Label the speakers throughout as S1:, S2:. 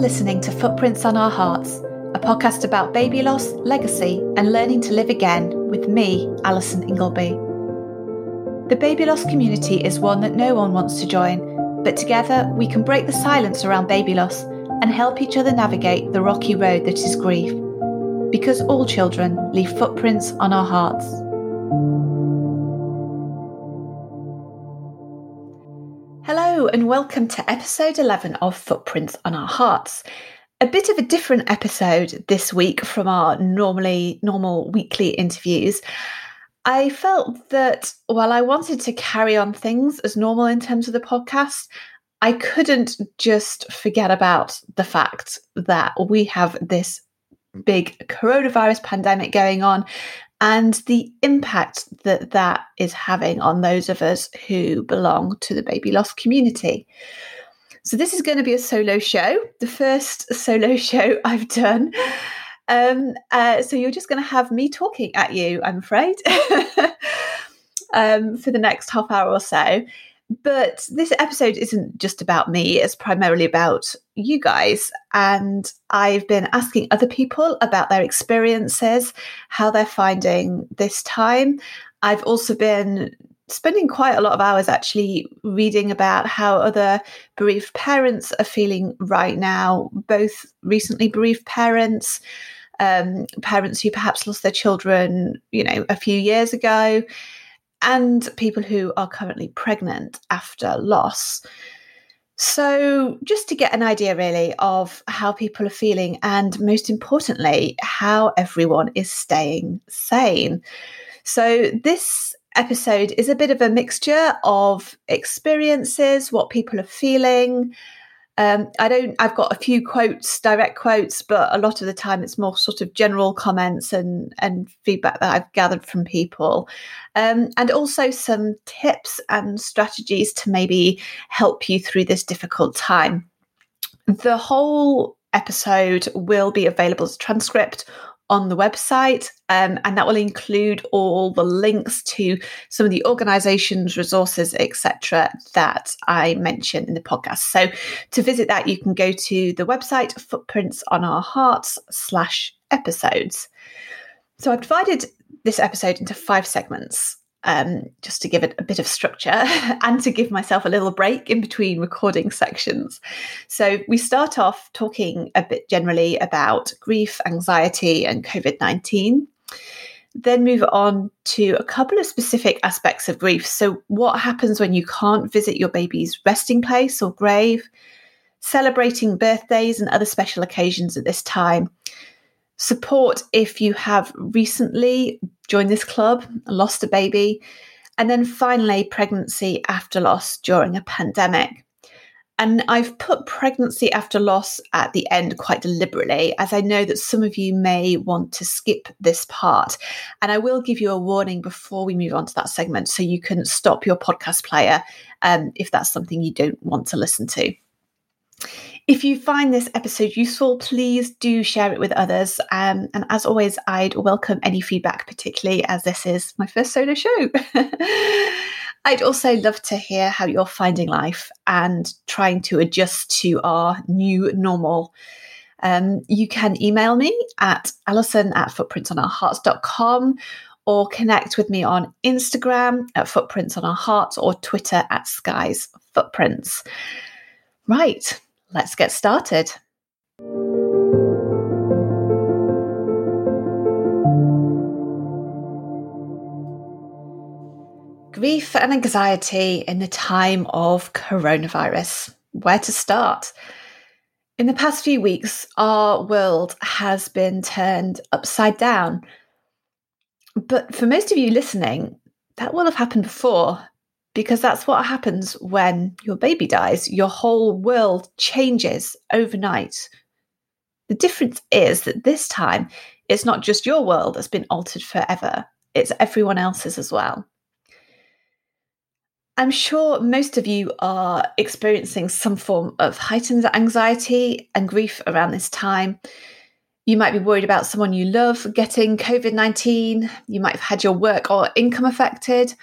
S1: listening to Footprints on Our Hearts, a podcast about baby loss, legacy, and learning to live again with me, Alison Ingleby. The baby loss community is one that no one wants to join, but together we can break the silence around baby loss and help each other navigate the rocky road that is grief. Because all children leave footprints on our hearts. And welcome to episode 11 of Footprints on Our Hearts. A bit of a different episode this week from our normally normal weekly interviews. I felt that while I wanted to carry on things as normal in terms of the podcast, I couldn't just forget about the fact that we have this big coronavirus pandemic going on and the impact that that is having on those of us who belong to the baby loss community. So, this is going to be a solo show, the first solo show I've done. Um, uh, so, you're just going to have me talking at you, I'm afraid, um, for the next half hour or so. But this episode isn't just about me, it's primarily about you guys. And I've been asking other people about their experiences, how they're finding this time. I've also been spending quite a lot of hours actually reading about how other bereaved parents are feeling right now, both recently bereaved parents. Um, parents who perhaps lost their children, you know, a few years ago, and people who are currently pregnant after loss. So, just to get an idea really of how people are feeling, and most importantly, how everyone is staying sane. So, this episode is a bit of a mixture of experiences, what people are feeling, um, I don't. I've got a few quotes, direct quotes, but a lot of the time it's more sort of general comments and and feedback that I've gathered from people, um, and also some tips and strategies to maybe help you through this difficult time. The whole episode will be available as transcript on the website, um, and that will include all the links to some of the organisations, resources, etc., that I mentioned in the podcast. So, to visit that, you can go to the website Footprints on Our Hearts slash episodes. So, I've divided this episode into five segments um, just to give it a bit of structure and to give myself a little break in between recording sections. So, we start off talking a bit generally about grief, anxiety, and COVID 19. Then move on to a couple of specific aspects of grief. So, what happens when you can't visit your baby's resting place or grave? Celebrating birthdays and other special occasions at this time support if you have recently joined this club, lost a baby, and then finally, pregnancy after loss during a pandemic. And I've put pregnancy after loss at the end quite deliberately, as I know that some of you may want to skip this part. And I will give you a warning before we move on to that segment so you can stop your podcast player um, if that's something you don't want to listen to. If you find this episode useful, please do share it with others. Um, and as always, I'd welcome any feedback, particularly as this is my first solo show. I'd also love to hear how you're finding life and trying to adjust to our new normal. Um, you can email me at alison at footprintsonourhearts.com or connect with me on Instagram at Footprints on Our Hearts or Twitter at Sky's Footprints. Right, let's get started. Grief and anxiety in the time of coronavirus. Where to start? In the past few weeks, our world has been turned upside down. But for most of you listening, that will have happened before because that's what happens when your baby dies. Your whole world changes overnight. The difference is that this time, it's not just your world that's been altered forever, it's everyone else's as well. I'm sure most of you are experiencing some form of heightened anxiety and grief around this time. You might be worried about someone you love getting COVID 19. You might have had your work or income affected,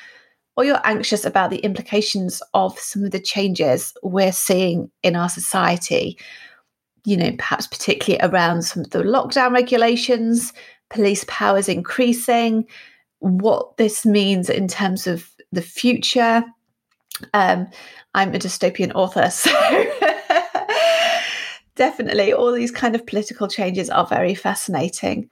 S1: or you're anxious about the implications of some of the changes we're seeing in our society. you know, perhaps particularly around some of the lockdown regulations, police powers increasing, what this means in terms of the future. Um, I'm a dystopian author, so definitely all these kind of political changes are very fascinating.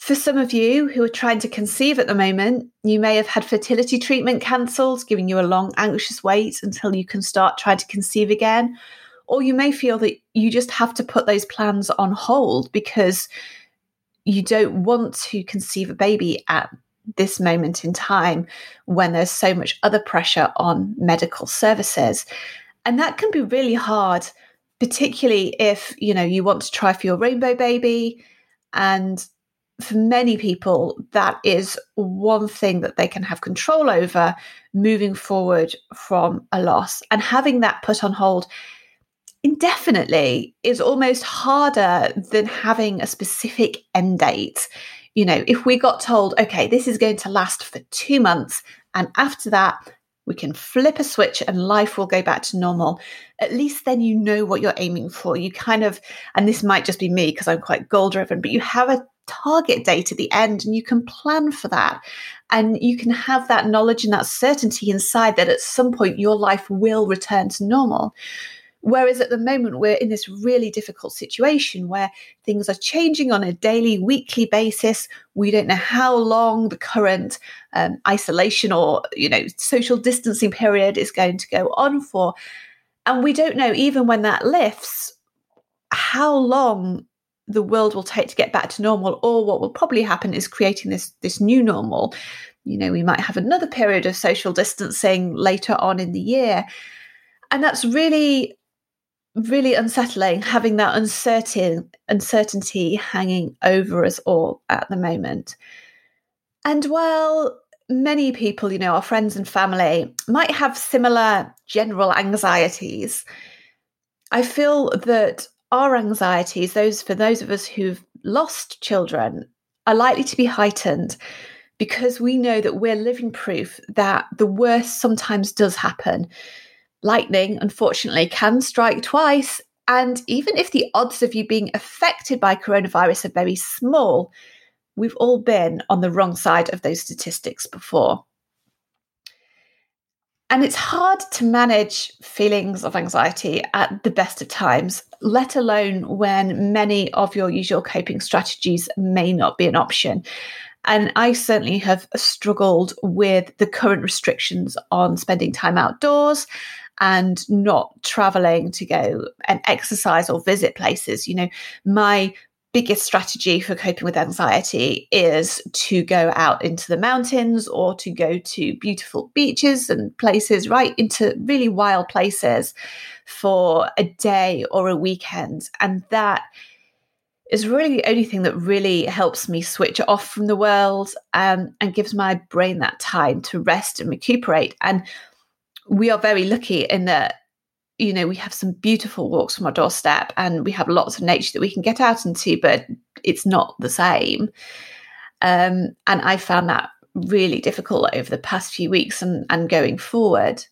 S1: For some of you who are trying to conceive at the moment, you may have had fertility treatment cancelled, giving you a long, anxious wait until you can start trying to conceive again. Or you may feel that you just have to put those plans on hold because you don't want to conceive a baby at this moment in time when there's so much other pressure on medical services. And that can be really hard, particularly if, you know, you want to try for your rainbow baby and for many people, that is one thing that they can have control over moving forward from a loss. And having that put on hold indefinitely is almost harder than having a specific end date. You know, if we got told, okay, this is going to last for two months, and after that, we can flip a switch and life will go back to normal. At least then you know what you're aiming for. You kind of, and this might just be me because I'm quite goal driven, but you have a target date at the end and you can plan for that. And you can have that knowledge and that certainty inside that at some point your life will return to normal. Whereas at the moment, we're in this really difficult situation where things are changing on a daily, weekly basis. We don't know how long the current um, isolation or, you know, social distancing period is going to go on for. And we don't know, even when that lifts, how long the world will take to get back to normal or what will probably happen is creating this this new normal. You know we might have another period of social distancing later on in the year. And that's really really unsettling having that uncertain uncertainty hanging over us all at the moment. And while many people you know our friends and family might have similar general anxieties i feel that our anxieties, those for those of us who've lost children, are likely to be heightened because we know that we're living proof that the worst sometimes does happen. Lightning, unfortunately, can strike twice. And even if the odds of you being affected by coronavirus are very small, we've all been on the wrong side of those statistics before. And it's hard to manage feelings of anxiety at the best of times, let alone when many of your usual coping strategies may not be an option. And I certainly have struggled with the current restrictions on spending time outdoors and not traveling to go and exercise or visit places. You know, my biggest strategy for coping with anxiety is to go out into the mountains or to go to beautiful beaches and places, right into really wild places for a day or a weekend. And that is really the only thing that really helps me switch off from the world um, and gives my brain that time to rest and recuperate. And we are very lucky in that you know, we have some beautiful walks from our doorstep and we have lots of nature that we can get out into, but it's not the same. Um, and I found that really difficult over the past few weeks and, and going forward.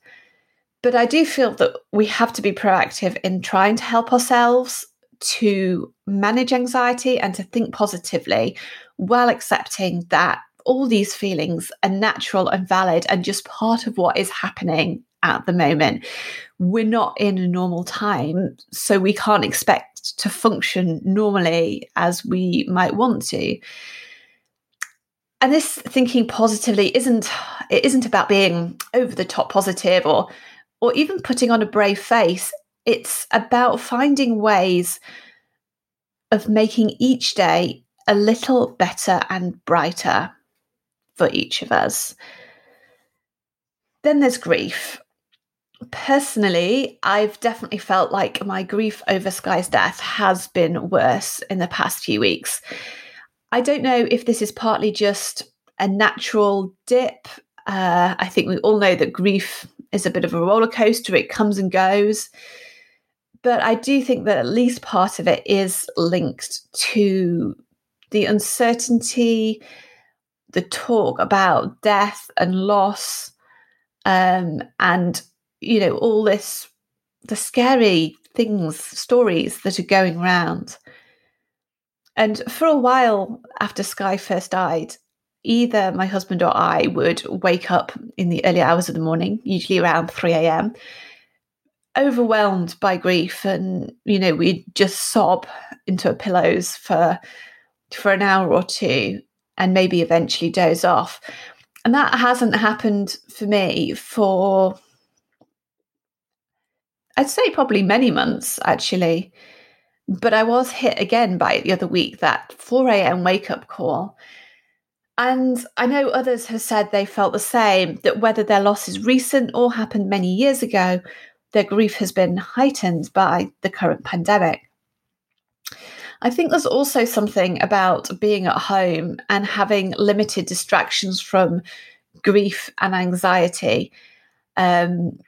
S1: But I do feel that we have to be proactive in trying to help ourselves to manage anxiety and to think positively while accepting that all these feelings are natural and valid and just part of what is happening at the moment. We're not in a normal time, so we can't expect to function normally as we might want to. And this thinking positively isn't it isn't about being over the top positive or or even putting on a brave face. It's about finding ways of making each day a little better and brighter for each of us. Then there's grief personally, I've definitely felt like my grief over Sky's death has been worse in the past few weeks. I don't know if this is partly just a natural dip. Uh, I think we all know that grief is a bit of a roller coaster, it comes and goes. But I do think that at least part of it is linked to the uncertainty, the talk about death and loss, um, and you know, all this, the scary things, stories that are going around. And for a while after Sky first died, either my husband or I would wake up in the early hours of the morning, usually around 3 a.m., overwhelmed by grief. And, you know, we'd just sob into our pillows for, for an hour or two and maybe eventually doze off. And that hasn't happened for me for, I'd say probably many months actually. But I was hit again by it the other week, that 4 a.m. wake up call. And I know others have said they felt the same that whether their loss is recent or happened many years ago, their grief has been heightened by the current pandemic. I think there's also something about being at home and having limited distractions from grief and anxiety. Um,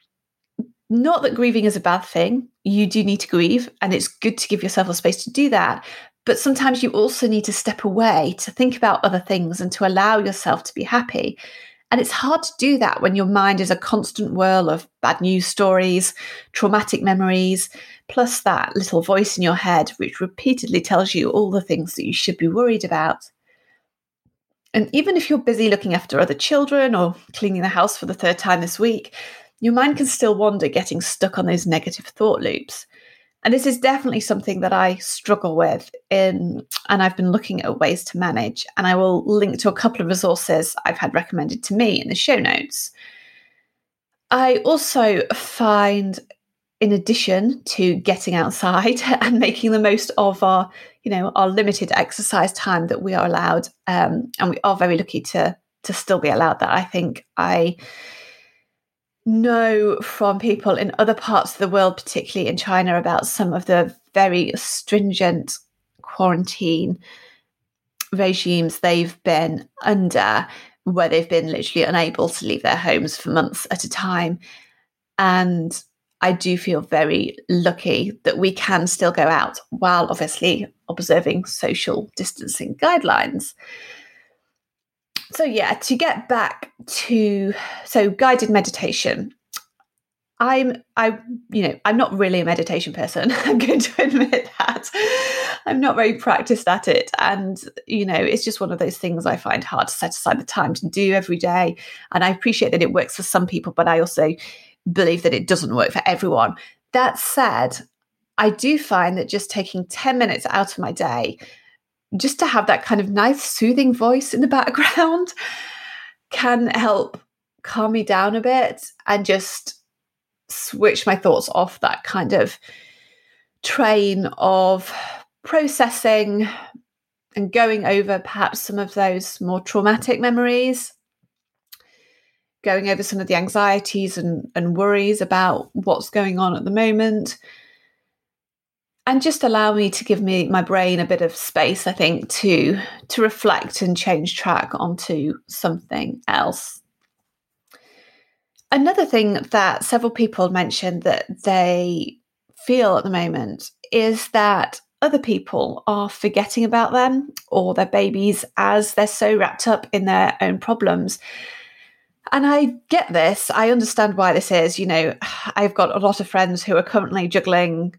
S1: not that grieving is a bad thing. You do need to grieve, and it's good to give yourself a space to do that. But sometimes you also need to step away to think about other things and to allow yourself to be happy. And it's hard to do that when your mind is a constant whirl of bad news stories, traumatic memories, plus that little voice in your head which repeatedly tells you all the things that you should be worried about. And even if you're busy looking after other children or cleaning the house for the third time this week, your mind can still wander, getting stuck on those negative thought loops. And this is definitely something that I struggle with in, and I've been looking at ways to manage. And I will link to a couple of resources I've had recommended to me in the show notes. I also find, in addition to getting outside and making the most of our, you know, our limited exercise time that we are allowed, um, and we are very lucky to to still be allowed that. I think I know from people in other parts of the world, particularly in China, about some of the very stringent quarantine regimes they've been under, where they've been literally unable to leave their homes for months at a time. And I do feel very lucky that we can still go out while obviously observing social distancing guidelines. So yeah, to get back to so guided meditation. I'm I you know, I'm not really a meditation person. I'm going to admit that. I'm not very practiced at it and you know, it's just one of those things I find hard to set aside the time to do every day and I appreciate that it works for some people but I also believe that it doesn't work for everyone. That said, I do find that just taking 10 minutes out of my day just to have that kind of nice, soothing voice in the background can help calm me down a bit and just switch my thoughts off that kind of train of processing and going over perhaps some of those more traumatic memories, going over some of the anxieties and, and worries about what's going on at the moment, and just allow me to give me my brain a bit of space i think to to reflect and change track onto something else another thing that several people mentioned that they feel at the moment is that other people are forgetting about them or their babies as they're so wrapped up in their own problems and I get this. I understand why this is. You know, I've got a lot of friends who are currently juggling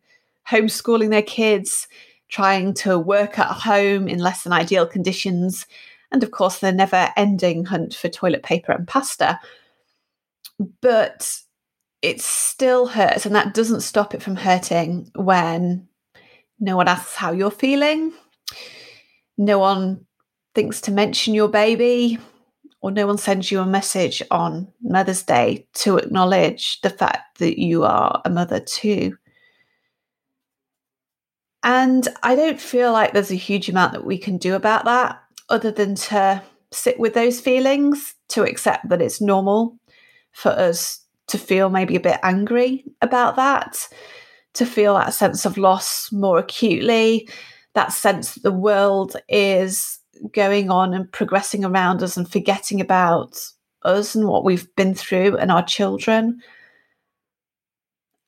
S1: homeschooling their kids, trying to work at home in less than ideal conditions, and of course, the never ending hunt for toilet paper and pasta. But it still hurts, and that doesn't stop it from hurting when no one asks how you're feeling, no one thinks to mention your baby, or no one sends you a message on Mother's Day to acknowledge the fact that you are a mother too. And I don't feel like there's a huge amount that we can do about that other than to sit with those feelings, to accept that it's normal for us to feel maybe a bit angry about that, to feel that sense of loss more acutely, that sense that the world is going on and progressing around us and forgetting about us and what we've been through and our children.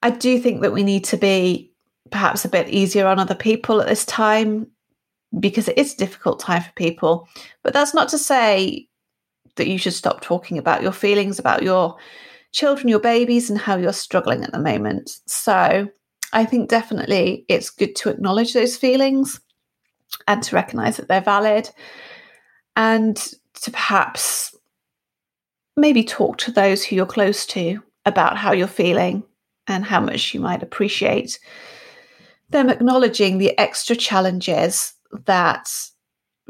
S1: I do think that we need to be perhaps a bit easier on other people at this time because it is a difficult time for people. But that's not to say that you should stop talking about your feelings about your children, your babies, and how you're struggling at the moment. So I think definitely it's good to acknowledge those feelings and to recognize that they're valid and to perhaps maybe talk to those who you're close to about how you're feeling and how much you might appreciate them acknowledging the extra challenges that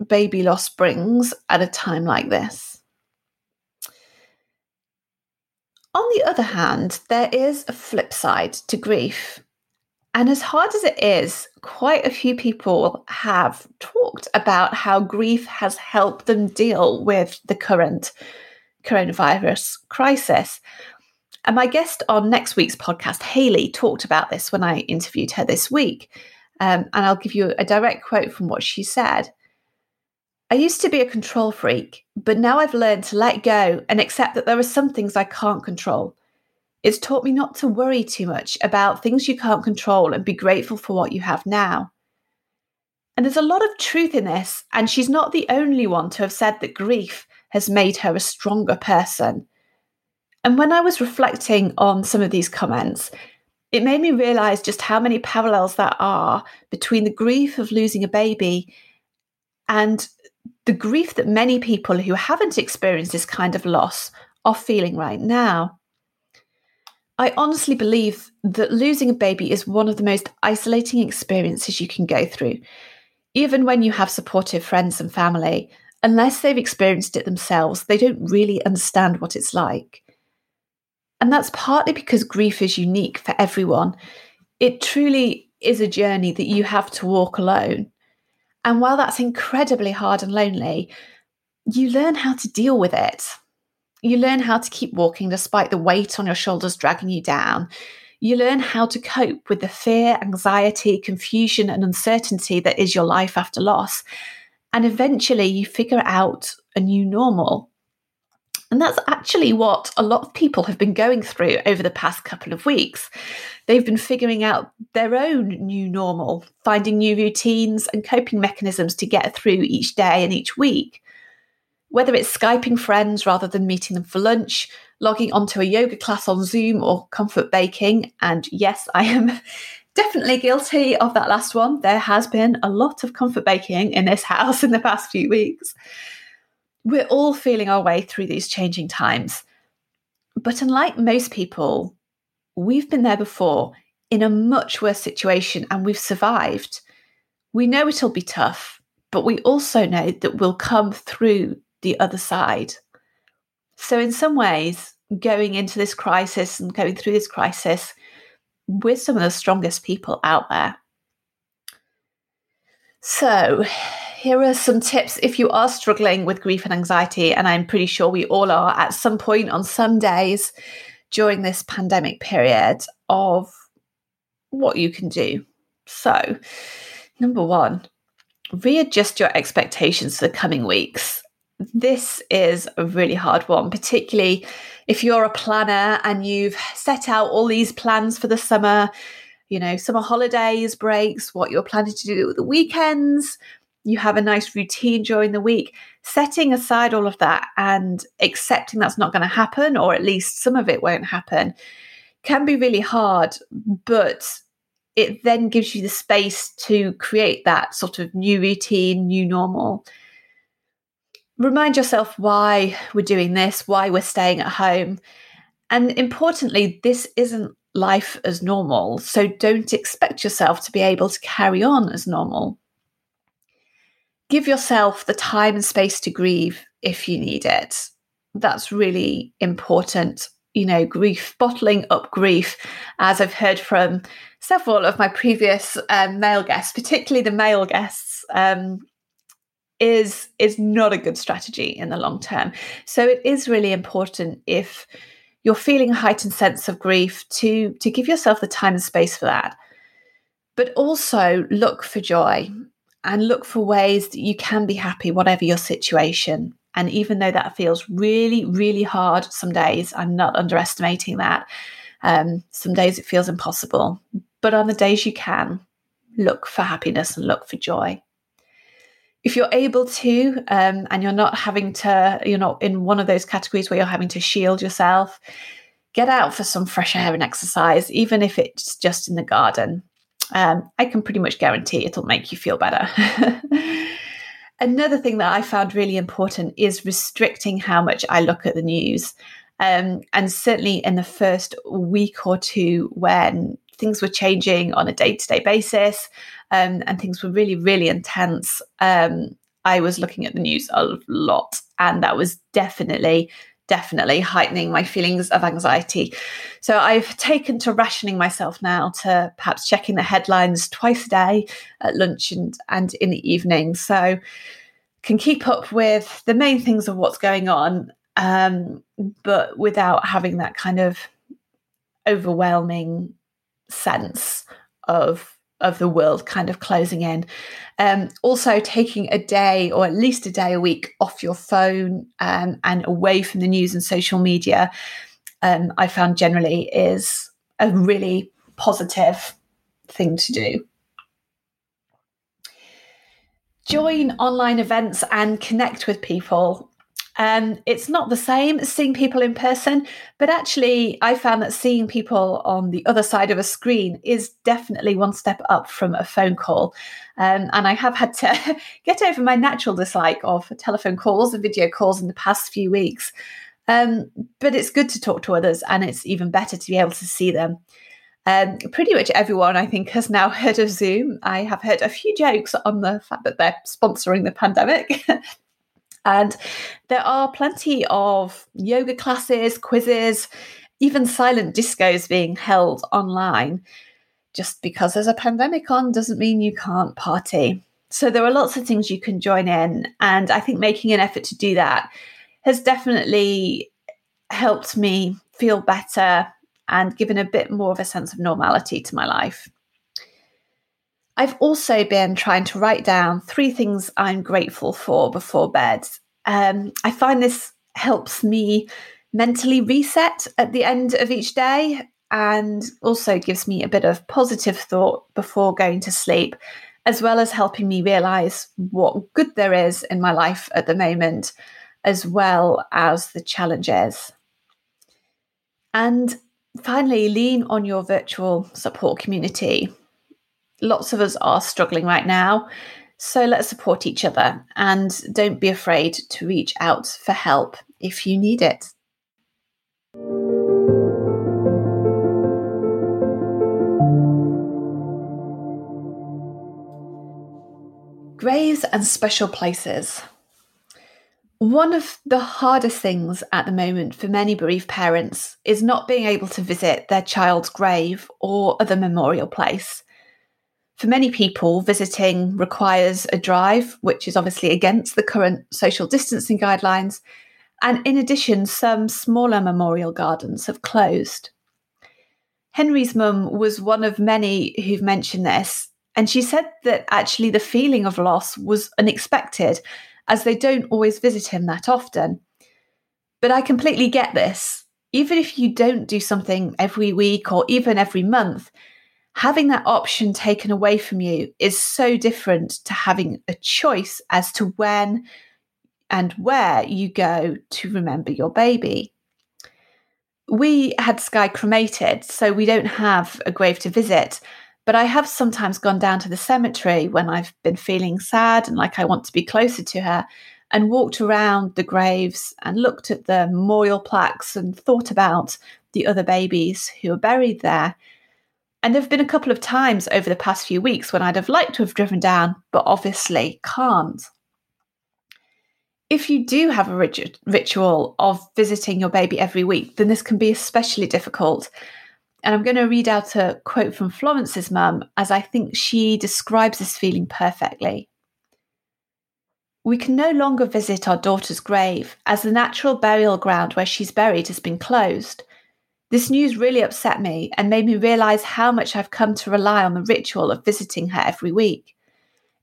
S1: baby loss brings at a time like this. On the other hand, there is a flip side to grief. And as hard as it is, quite a few people have talked about how grief has helped them deal with the current coronavirus crisis. And my guest on next week's podcast, Haley, talked about this when I interviewed her this week. Um, and I'll give you a direct quote from what she said. I used to be a control freak, but now I've learned to let go and accept that there are some things I can't control. It's taught me not to worry too much about things you can't control and be grateful for what you have now. And there's a lot of truth in this, and she's not the only one to have said that grief has made her a stronger person. And when I was reflecting on some of these comments, it made me realize just how many parallels there are between the grief of losing a baby and the grief that many people who haven't experienced this kind of loss are feeling right now. I honestly believe that losing a baby is one of the most isolating experiences you can go through. Even when you have supportive friends and family, unless they've experienced it themselves, they don't really understand what it's like. And that's partly because grief is unique for everyone. It truly is a journey that you have to walk alone. And while that's incredibly hard and lonely, you learn how to deal with it. You learn how to keep walking despite the weight on your shoulders dragging you down. You learn how to cope with the fear, anxiety, confusion, and uncertainty that is your life after loss. And eventually you figure out a new normal. And that's actually what a lot of people have been going through over the past couple of weeks. They've been figuring out their own new normal, finding new routines and coping mechanisms to get through each day and each week whether it's Skyping friends rather than meeting them for lunch, logging onto a yoga class on Zoom, or comfort baking. And yes, I am definitely guilty of that last one. There has been a lot of comfort baking in this house in the past few weeks. We're all feeling our way through these changing times. But unlike most people, we've been there before in a much worse situation and we've survived. We know it'll be tough, but we also know that we'll come through the other side. So, in some ways, going into this crisis and going through this crisis, we're some of the strongest people out there. So, here are some tips if you are struggling with grief and anxiety, and I'm pretty sure we all are at some point on some days during this pandemic period of what you can do. So, number one, readjust your expectations for the coming weeks this is a really hard one, particularly if you're a planner and you've set out all these plans for the summer, you know, summer holidays, breaks, what you're planning to do at the weekends. You have a nice routine during the week. Setting aside all of that and accepting that's not going to happen, or at least some of it won't happen, can be really hard. But it then gives you the space to create that sort of new routine, new normal remind yourself why we're doing this, why we're staying at home. And importantly, this isn't life as normal. So don't expect yourself to be able to carry on as normal. Give yourself the time and space to grieve if you need it. That's really important. You know, grief, bottling up grief, as I've heard from several of my previous um, male guests, particularly the male guests. Um, is is not a good strategy in the long term. So it is really important if you're feeling a heightened sense of grief to to give yourself the time and space for that. But also look for joy and look for ways that you can be happy whatever your situation. And even though that feels really, really hard some days, I'm not underestimating that. Um, some days it feels impossible. But on the days you can, look for happiness and look for joy if you're able to um, and you're not having to you're not in one of those categories where you're having to shield yourself get out for some fresh air and exercise, even if it's just in the garden. Um, I can pretty much guarantee it'll make you feel better. Another thing that I found really important is restricting how much I look at the news. Um, and certainly in the first week or two, when things were changing on a day to day basis um, and things were really, really intense, um, I was looking at the news a lot. And that was definitely, definitely heightening my feelings of anxiety. So I've taken to rationing myself now to perhaps checking the headlines twice a day at lunch and, and in the evening. So can keep up with the main things of what's going on, um, but without having that kind of overwhelming sense of of the world kind of closing in. Um, also, taking a day or at least a day a week off your phone um, and away from the news and social media, um, I found generally is a really positive thing to do. Join online events and connect with people um, it's not the same as seeing people in person, but actually, I found that seeing people on the other side of a screen is definitely one step up from a phone call. Um, and I have had to get over my natural dislike of telephone calls and video calls in the past few weeks. Um, but it's good to talk to others, and it's even better to be able to see them. Um, pretty much everyone, I think, has now heard of Zoom. I have heard a few jokes on the fact that they're sponsoring the pandemic. And there are plenty of yoga classes, quizzes, even silent discos being held online. Just because there's a pandemic on doesn't mean you can't party. So there are lots of things you can join in. And I think making an effort to do that has definitely helped me feel better and given a bit more of a sense of normality to my life. I've also been trying to write down three things I'm grateful for before bed. Um, I find this helps me mentally reset at the end of each day and also gives me a bit of positive thought before going to sleep, as well as helping me realize what good there is in my life at the moment, as well as the challenges. And finally, lean on your virtual support community lots of us are struggling right now. So let's support each other and don't be afraid to reach out for help if you need it. Graves and special places. One of the hardest things at the moment for many bereaved parents is not being able to visit their child's grave or other memorial place. For many people, visiting requires a drive, which is obviously against the current social distancing guidelines. And in addition, some smaller memorial gardens have closed. Henry's mum was one of many who've mentioned this, and she said that actually the feeling of loss was unexpected, as they don't always visit him that often. But I completely get this. Even if you don't do something every week or even every month, having that option taken away from you is so different to having a choice as to when and where you go to remember your baby. We had Sky cremated, so we don't have a grave to visit. But I have sometimes gone down to the cemetery when I've been feeling sad and like I want to be closer to her, and walked around the graves and looked at the memorial plaques and thought about the other babies who are buried there and there have been a couple of times over the past few weeks when I'd have liked to have driven down, but obviously can't. If you do have a rit- ritual of visiting your baby every week, then this can be especially difficult. And I'm going to read out a quote from Florence's mum, as I think she describes this feeling perfectly. We can no longer visit our daughter's grave, as the natural burial ground where she's buried has been closed. This news really upset me and made me realise how much I've come to rely on the ritual of visiting her every week.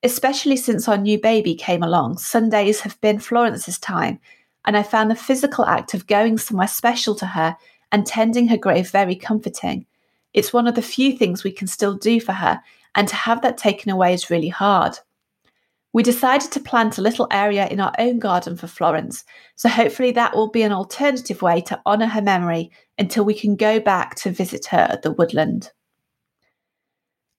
S1: Especially since our new baby came along, Sundays have been Florence's time, and I found the physical act of going somewhere special to her and tending her grave very comforting. It's one of the few things we can still do for her, and to have that taken away is really hard. We decided to plant a little area in our own garden for Florence, so hopefully that will be an alternative way to honour her memory until we can go back to visit her at the woodland.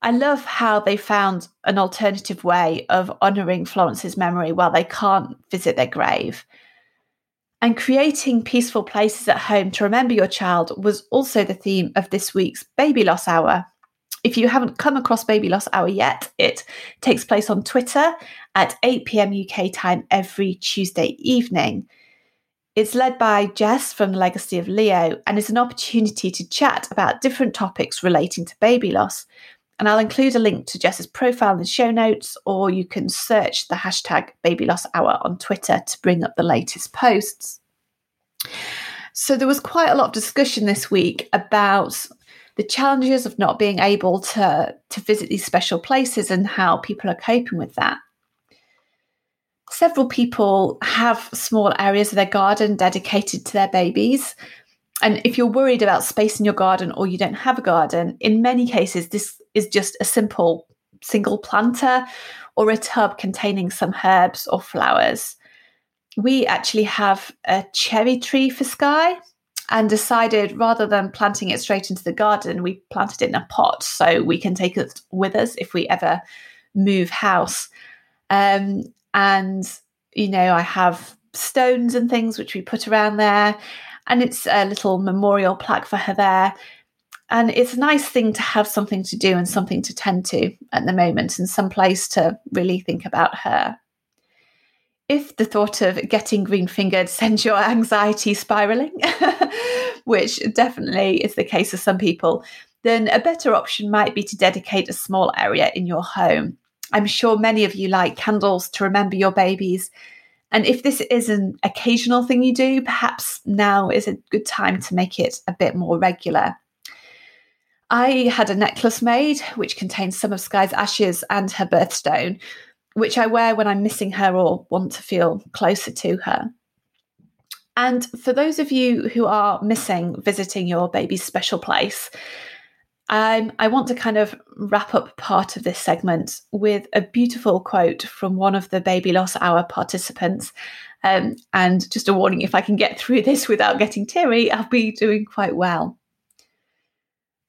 S1: I love how they found an alternative way of honouring Florence's memory while they can't visit their grave. And creating peaceful places at home to remember your child was also the theme of this week's Baby Loss Hour. If you haven't come across Baby Loss Hour yet, it takes place on Twitter at 8 pm UK time every Tuesday evening. It's led by Jess from the Legacy of Leo and is an opportunity to chat about different topics relating to baby loss. And I'll include a link to Jess's profile in the show notes, or you can search the hashtag baby loss hour on Twitter to bring up the latest posts. So there was quite a lot of discussion this week about the challenges of not being able to, to visit these special places and how people are coping with that. Several people have small areas of their garden dedicated to their babies. And if you're worried about space in your garden or you don't have a garden, in many cases, this is just a simple single planter or a tub containing some herbs or flowers. We actually have a cherry tree for Sky and decided rather than planting it straight into the garden, we planted it in a pot so we can take it with us if we ever move house. Um, and, you know, I have stones and things which we put around there, and it's a little memorial plaque for her there. And it's a nice thing to have something to do and something to tend to at the moment and some place to really think about her if the thought of getting green fingered sends your anxiety spiraling, which definitely is the case for some people, then a better option might be to dedicate a small area in your home. I'm sure many of you like candles to remember your babies. And if this is an occasional thing you do, perhaps now is a good time to make it a bit more regular. I had a necklace made which contains some of Sky's ashes and her birthstone, which I wear when I'm missing her or want to feel closer to her. And for those of you who are missing visiting your baby's special place, um, I want to kind of wrap up part of this segment with a beautiful quote from one of the Baby Loss Hour participants. Um, and just a warning if I can get through this without getting teary, I'll be doing quite well.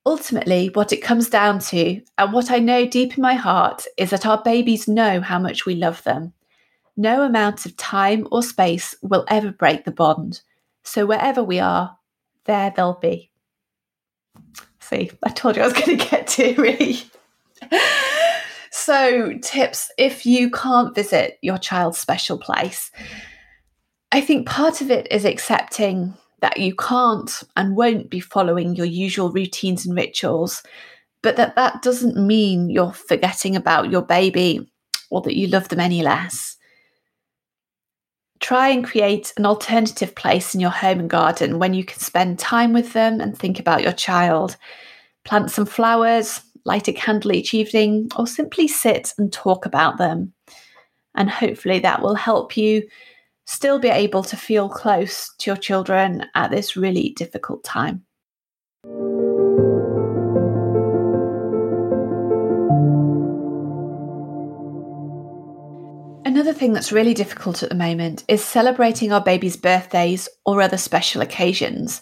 S1: Ultimately, what it comes down to, and what I know deep in my heart, is that our babies know how much we love them. No amount of time or space will ever break the bond. So wherever we are, there they'll be. See, I told you I was going to get teary. so, tips if you can't visit your child's special place. I think part of it is accepting that you can't and won't be following your usual routines and rituals, but that that doesn't mean you're forgetting about your baby or that you love them any less. Try and create an alternative place in your home and garden when you can spend time with them and think about your child. Plant some flowers, light a candle each evening, or simply sit and talk about them. And hopefully that will help you still be able to feel close to your children at this really difficult time. Another thing that's really difficult at the moment is celebrating our baby's birthdays or other special occasions.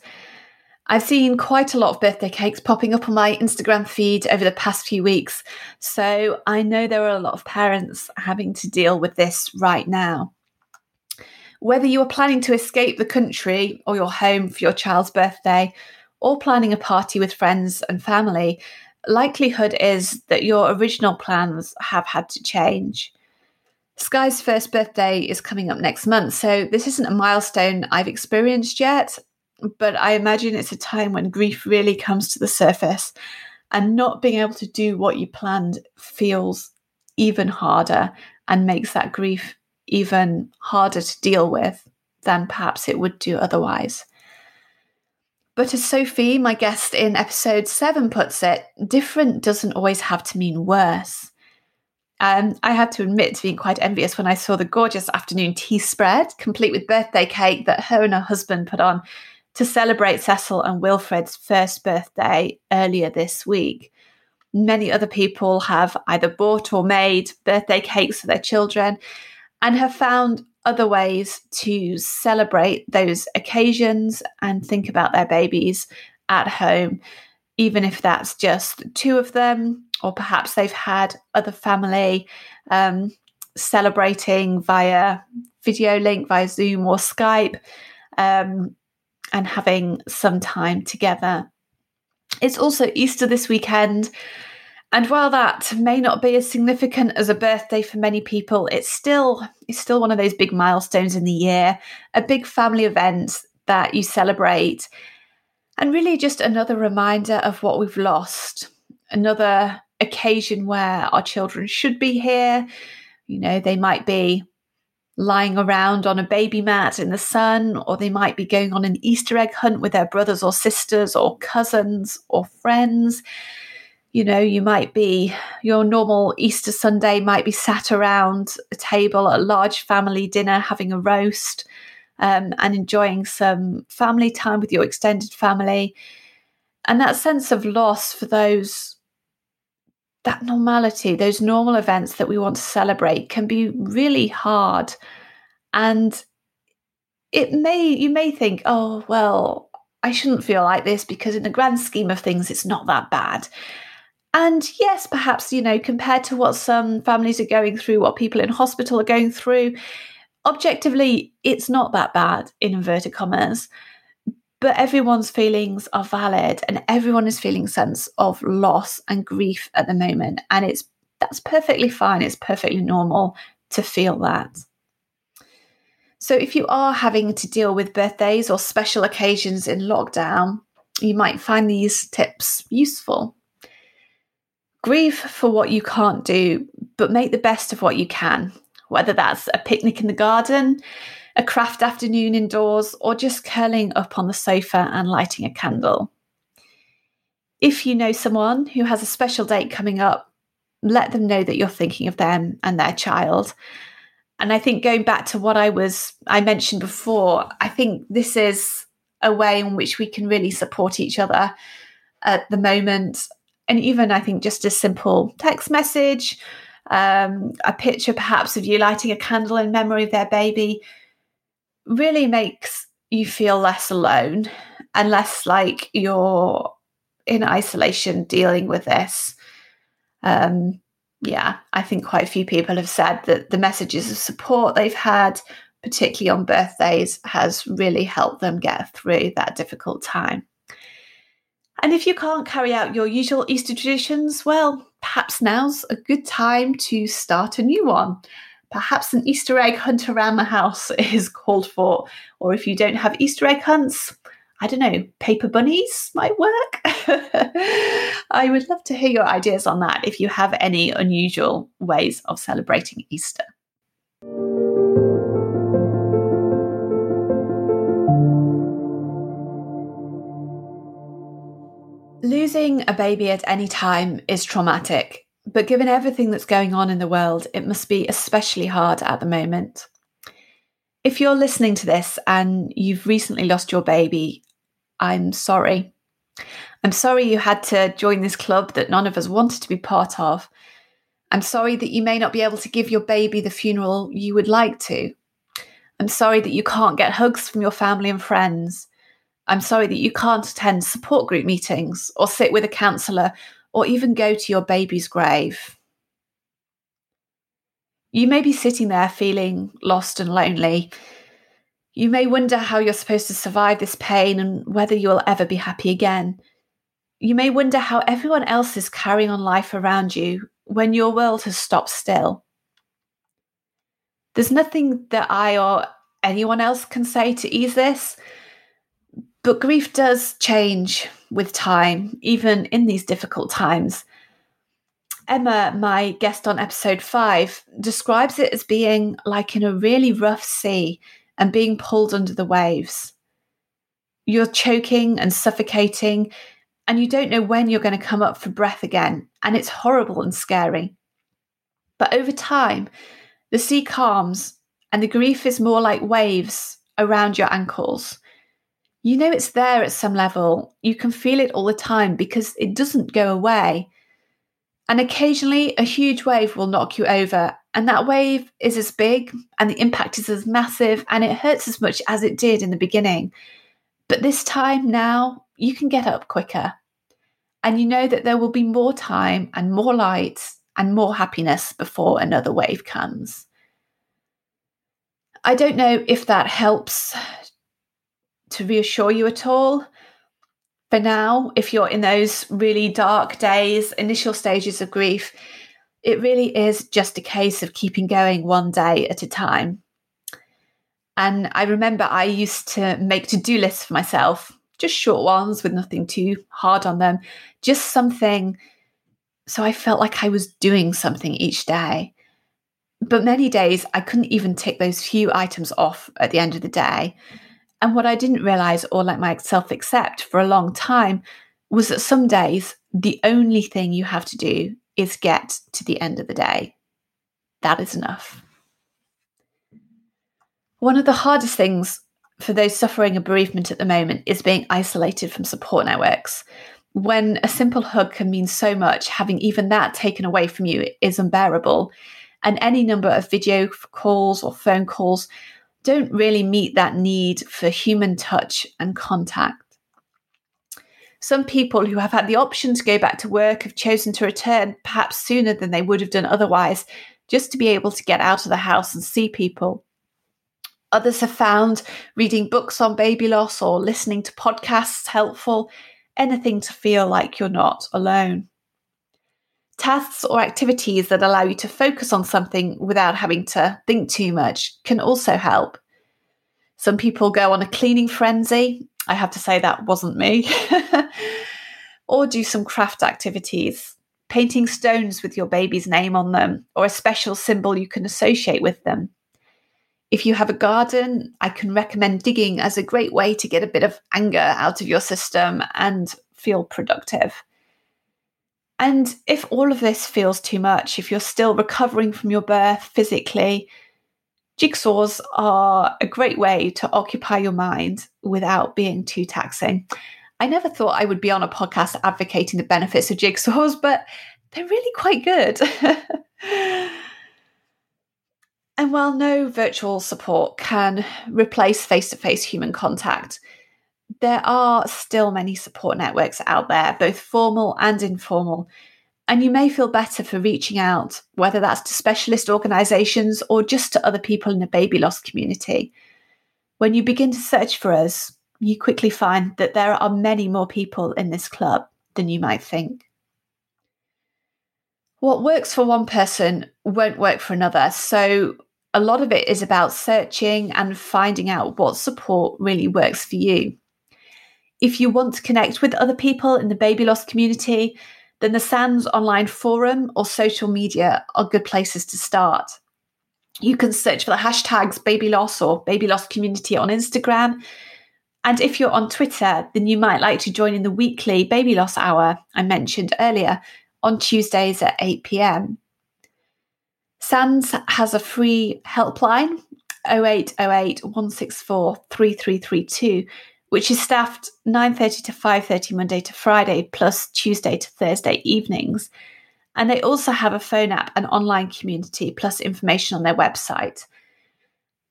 S1: I've seen quite a lot of birthday cakes popping up on my Instagram feed over the past few weeks, so I know there are a lot of parents having to deal with this right now. Whether you are planning to escape the country or your home for your child's birthday, or planning a party with friends and family, likelihood is that your original plans have had to change. Sky's first birthday is coming up next month, so this isn't a milestone I've experienced yet, but I imagine it's a time when grief really comes to the surface, and not being able to do what you planned feels even harder and makes that grief even harder to deal with than perhaps it would do otherwise. But as Sophie, my guest in episode seven, puts it, different doesn't always have to mean worse. Um, I had to admit to being quite envious when I saw the gorgeous afternoon tea spread, complete with birthday cake that her and her husband put on to celebrate Cecil and Wilfred's first birthday earlier this week. Many other people have either bought or made birthday cakes for their children and have found other ways to celebrate those occasions and think about their babies at home, even if that's just two of them, or perhaps they've had other family um, celebrating via video link, via Zoom or Skype, um, and having some time together. It's also Easter this weekend. And while that may not be as significant as a birthday for many people, it's still it's still one of those big milestones in the year, a big family event that you celebrate. And really just another reminder of what we've lost. Another occasion where our children should be here. You know, they might be lying around on a baby mat in the sun, or they might be going on an Easter egg hunt with their brothers or sisters or cousins or friends you know, you might be, your normal Easter Sunday might be sat around a table at a large family dinner having a roast um, and enjoying some family time with your extended family. And that sense of loss for those, that normality, those normal events that we want to celebrate can be really hard. And it may, you may think, oh, well, I shouldn't feel like this because in the grand scheme of things, it's not that bad. And yes, perhaps, you know, compared to what some families are going through, what people in hospital are going through, objectively, it's not that bad in inverted commas. But everyone's feelings are valid and everyone is feeling sense of loss and grief at the moment. And it's that's perfectly fine. It's perfectly normal to feel that. So if you are having to deal with birthdays or special occasions in lockdown, you might find these tips useful. Grieve for what you can't do, but make the best of what you can, whether that's a picnic in the garden, a craft afternoon indoors, or just curling up on the sofa and lighting a candle. If you know someone who has a special date coming up, let them know that you're thinking of them and their child. And I think going back to what I was I mentioned before, I think this is a way in which we can really support each other at the moment and even I think just a simple text message, um, a picture perhaps of you lighting a candle in memory of their baby, really makes you feel less alone and less like you're in isolation dealing with this. Um, yeah, I think quite a few people have said that the messages of support they've had, particularly on birthdays, has really helped them get through that difficult time. And if you can't carry out your usual Easter traditions, well, perhaps now's a good time to start a new one. Perhaps an Easter egg hunt around the house is called for. Or if you don't have Easter egg hunts, I don't know, paper bunnies might work. I would love to hear your ideas on that if you have any unusual ways of celebrating Easter. Losing a baby at any time is traumatic, but given everything that's going on in the world, it must be especially hard at the moment. If you're listening to this and you've recently lost your baby, I'm sorry. I'm sorry you had to join this club that none of us wanted to be part of. I'm sorry that you may not be able to give your baby the funeral you would like to. I'm sorry that you can't get hugs from your family and friends. I'm sorry that you can't attend support group meetings or sit with a counsellor or even go to your baby's grave. You may be sitting there feeling lost and lonely. You may wonder how you're supposed to survive this pain and whether you'll ever be happy again. You may wonder how everyone else is carrying on life around you when your world has stopped still. There's nothing that I or anyone else can say to ease this. But grief does change with time, even in these difficult times. Emma, my guest on episode five, describes it as being like in a really rough sea and being pulled under the waves. You're choking and suffocating, and you don't know when you're going to come up for breath again, and it's horrible and scary. But over time, the sea calms, and the grief is more like waves around your ankles you know it's there at some level. You can feel it all the time because it doesn't go away. And occasionally, a huge wave will knock you over, and that wave is as big and the impact is as massive, and it hurts as much as it did in the beginning. But this time now, you can get up quicker. And you know that there will be more time and more light and more happiness before another wave comes. I don't know if that helps to reassure you at all. For now, if you're in those really dark days, initial stages of grief, it really is just a case of keeping going one day at a time. And I remember I used to make to do lists for myself, just short ones with nothing too hard on them, just something so I felt like I was doing something each day. But many days I couldn't even tick those few items off at the end of the day. And what I didn't realize or let myself accept for a long time was that some days the only thing you have to do is get to the end of the day. That is enough. One of the hardest things for those suffering a bereavement at the moment is being isolated from support networks. When a simple hug can mean so much, having even that taken away from you is unbearable. And any number of video calls or phone calls don't really meet that need for human touch and contact. Some people who have had the option to go back to work have chosen to return perhaps sooner than they would have done otherwise, just to be able to get out of the house and see people. Others have found reading books on baby loss or listening to podcasts helpful, anything to feel like you're not alone. Tasks or activities that allow you to focus on something without having to think too much can also help. Some people go on a cleaning frenzy. I have to say that wasn't me. or do some craft activities, painting stones with your baby's name on them or a special symbol you can associate with them. If you have a garden, I can recommend digging as a great way to get a bit of anger out of your system and feel productive. And if all of this feels too much, if you're still recovering from your birth physically, jigsaws are a great way to occupy your mind without being too taxing. I never thought I would be on a podcast advocating the benefits of jigsaws, but they're really quite good. and while no virtual support can replace face to face human contact, there are still many support networks out there, both formal and informal. And you may feel better for reaching out, whether that's to specialist organisations or just to other people in the baby loss community. When you begin to search for us, you quickly find that there are many more people in this club than you might think. What works for one person won't work for another. So, a lot of it is about searching and finding out what support really works for you. If you want to connect with other people in the baby loss community, then the Sands online forum or social media are good places to start. You can search for the hashtags baby loss or baby loss community on Instagram. And if you're on Twitter, then you might like to join in the weekly baby loss hour I mentioned earlier on Tuesdays at 8 pm. Sands has a free helpline 0808 164 3332 which is staffed 9.30 to 5.30 Monday to Friday, plus Tuesday to Thursday evenings. And they also have a phone app and online community, plus information on their website.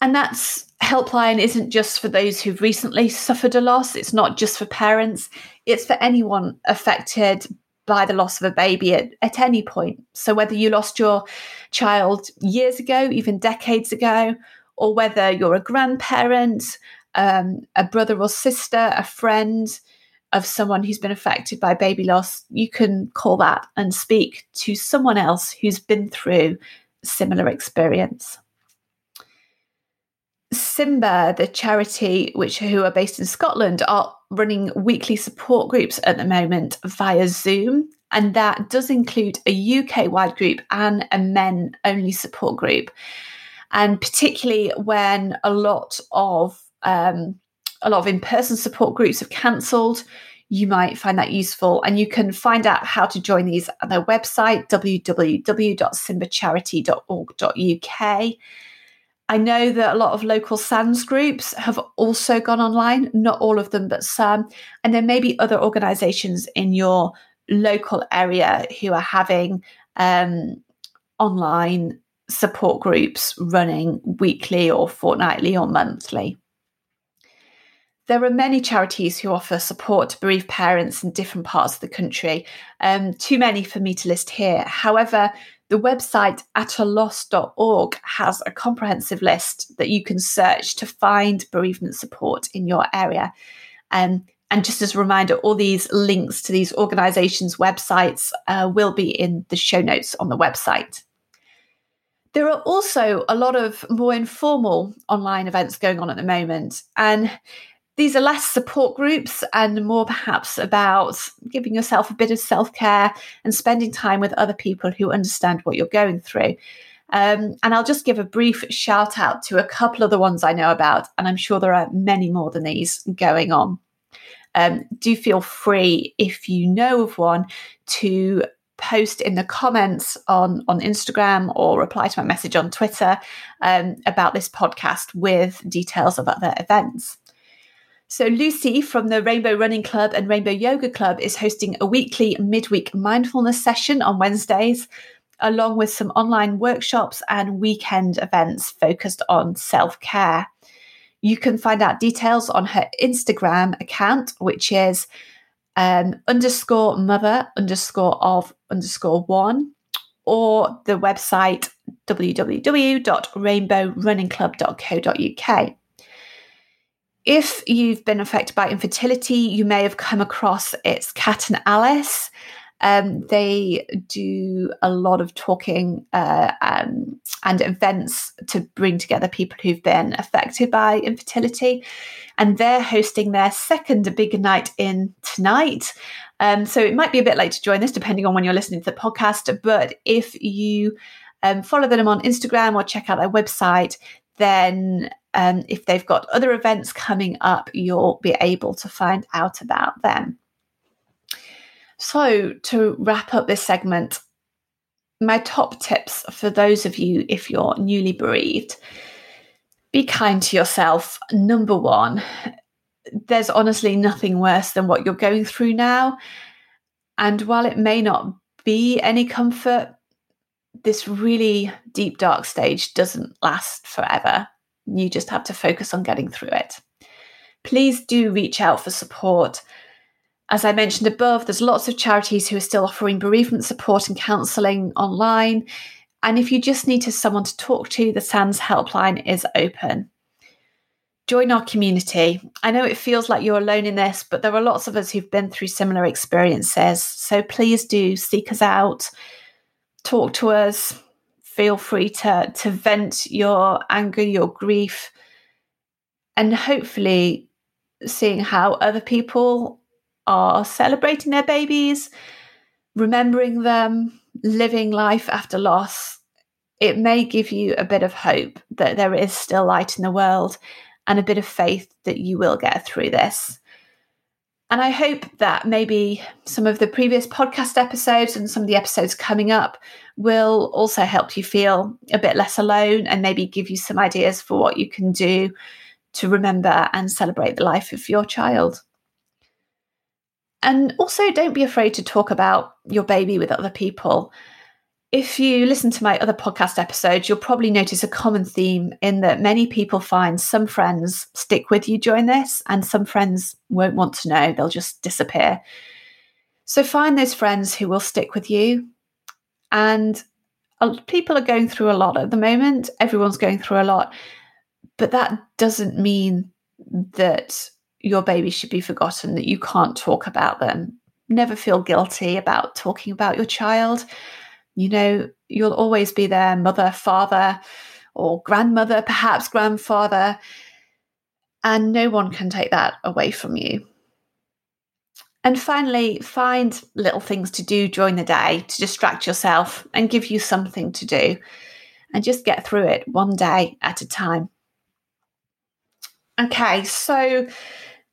S1: And that's helpline isn't just for those who've recently suffered a loss. It's not just for parents. It's for anyone affected by the loss of a baby at, at any point. So whether you lost your child years ago, even decades ago, or whether you're a grandparent, um, a brother or sister, a friend of someone who's been affected by baby loss, you can call that and speak to someone else who's been through similar experience. Simba, the charity which who are based in Scotland, are running weekly support groups at the moment via Zoom, and that does include a UK wide group and a men only support group. And particularly when a lot of um, a lot of in person support groups have cancelled. You might find that useful. And you can find out how to join these at their website, www.simbacharity.org.uk. I know that a lot of local Sands groups have also gone online, not all of them, but some. And there may be other organisations in your local area who are having um, online support groups running weekly or fortnightly or monthly. There are many charities who offer support to bereaved parents in different parts of the country. Um, too many for me to list here. However, the website ataloss.org has a comprehensive list that you can search to find bereavement support in your area. Um, and just as a reminder, all these links to these organisations' websites uh, will be in the show notes on the website. There are also a lot of more informal online events going on at the moment. And these are less support groups and more perhaps about giving yourself a bit of self care and spending time with other people who understand what you're going through. Um, and I'll just give a brief shout out to a couple of the ones I know about, and I'm sure there are many more than these going on. Um, do feel free if you know of one to post in the comments on on Instagram or reply to my message on Twitter um, about this podcast with details of other events. So, Lucy from the Rainbow Running Club and Rainbow Yoga Club is hosting a weekly midweek mindfulness session on Wednesdays, along with some online workshops and weekend events focused on self care. You can find out details on her Instagram account, which is um, underscore mother underscore of underscore one, or the website www.rainbowrunningclub.co.uk. If you've been affected by infertility, you may have come across it's Kat and Alice. Um, they do a lot of talking uh, um, and events to bring together people who've been affected by infertility. And they're hosting their second big night in tonight. Um, so it might be a bit late to join this, depending on when you're listening to the podcast. But if you um, follow them on Instagram or check out their website, then um, if they've got other events coming up, you'll be able to find out about them. So, to wrap up this segment, my top tips for those of you if you're newly bereaved be kind to yourself. Number one, there's honestly nothing worse than what you're going through now. And while it may not be any comfort, this really deep, dark stage doesn't last forever. You just have to focus on getting through it. Please do reach out for support. As I mentioned above, there's lots of charities who are still offering bereavement support and counselling online. And if you just need someone to talk to, the Sands helpline is open. Join our community. I know it feels like you're alone in this, but there are lots of us who've been through similar experiences. So please do seek us out, talk to us, feel free to, to vent your anger, your grief, and hopefully seeing how other people are celebrating their babies, remembering them, living life after loss. It may give you a bit of hope that there is still light in the world and a bit of faith that you will get through this. And I hope that maybe some of the previous podcast episodes and some of the episodes coming up will also help you feel a bit less alone and maybe give you some ideas for what you can do to remember and celebrate the life of your child. And also, don't be afraid to talk about your baby with other people if you listen to my other podcast episodes, you'll probably notice a common theme in that many people find some friends stick with you during this, and some friends won't want to know, they'll just disappear. So find those friends who will stick with you. And people are going through a lot at the moment, everyone's going through a lot, but that doesn't mean that your baby should be forgotten, that you can't talk about them. Never feel guilty about talking about your child you know, you'll always be their mother, father, or grandmother, perhaps grandfather. And no one can take that away from you. And finally, find little things to do during the day to distract yourself and give you something to do. And just get through it one day at a time. Okay, so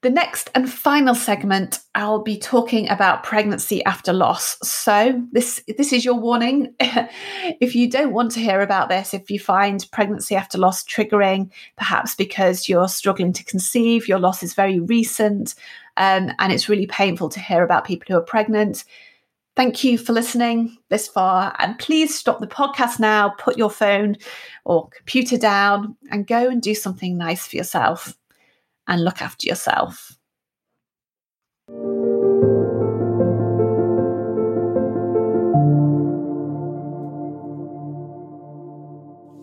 S1: the next and final segment, I'll be talking about pregnancy after loss. So this this is your warning. if you don't want to hear about this, if you find pregnancy after loss triggering, perhaps because you're struggling to conceive, your loss is very recent, um, and it's really painful to hear about people who are pregnant, Thank you for listening this far. And please stop the podcast now, put your phone or computer down, and go and do something nice for yourself and look after yourself.